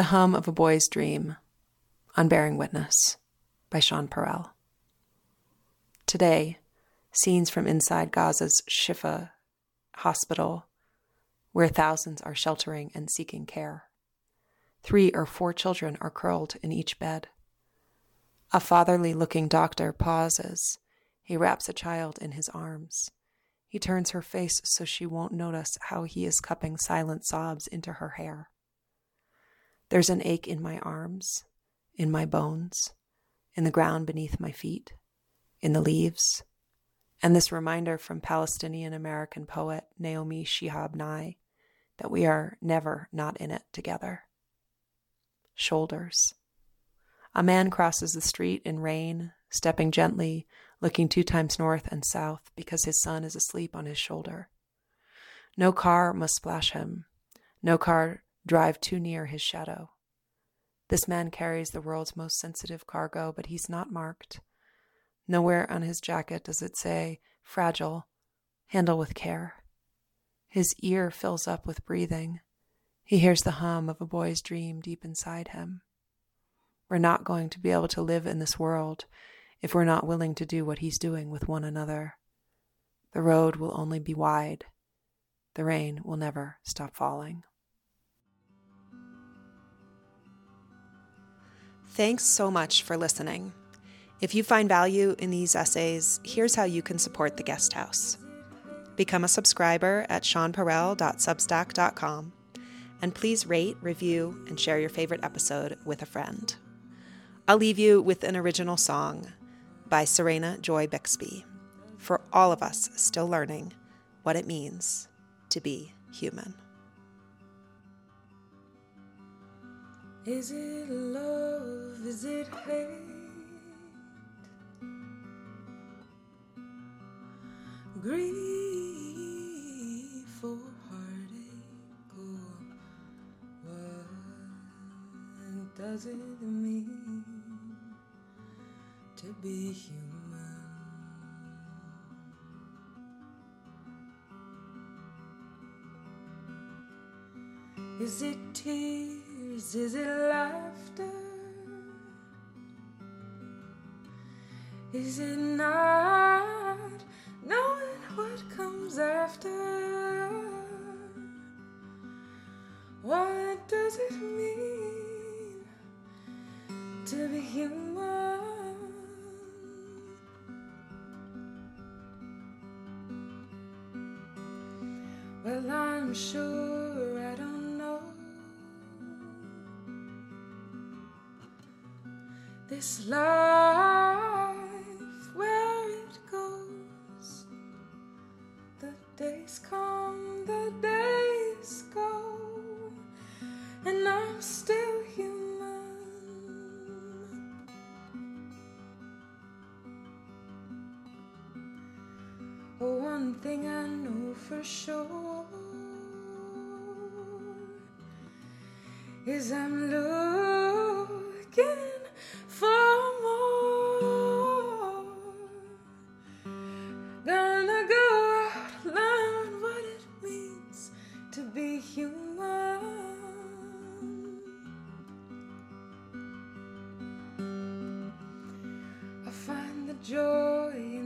The Hum of a Boy's Dream on Bearing Witness by Shawn Parell. Today, scenes from inside Gaza's Shifa hospital, where thousands are sheltering and seeking care. Three or four children are curled in each bed. A fatherly looking doctor pauses. He wraps a child in his arms. He turns her face so she won't notice how he is cupping silent sobs into her hair. There's an ache in my arms, in my bones, in the ground beneath my feet, in the leaves, and this reminder from Palestinian American poet Naomi Shihab Nye that we are never not in it together. Shoulders. A man crosses the street in rain, stepping gently, looking two times north and south because his son is asleep on his shoulder. No car must splash him, no car drive too near his shadow. This man carries the world's most sensitive cargo, but he's not marked. Nowhere on his jacket does it say, fragile, handle with care. His ear fills up with breathing. He hears the hum of a boy's dream deep inside him. We're not going to be able to live in this world if we're not willing to do what he's doing with one another. The road will only be wide. The rain will never stop falling. Thanks so much for listening. If you find value in these essays, here's how you can support the guest house. Become a subscriber at shawnparell.substack.com and please rate, review, and share your favorite episode with a friend. I'll leave you with an original song by Serena Joy Bixby for all of us still learning what it means to be human. Is it love? Is it hate? Grief or heartache? Or what does it mean to be human? Is it Is it laughter? Is it not knowing what comes after? What does it mean to be human? Well, I'm sure This life, where it goes. The days come, the days go, and I'm still human. Oh, one thing I know for sure is I'm looking joy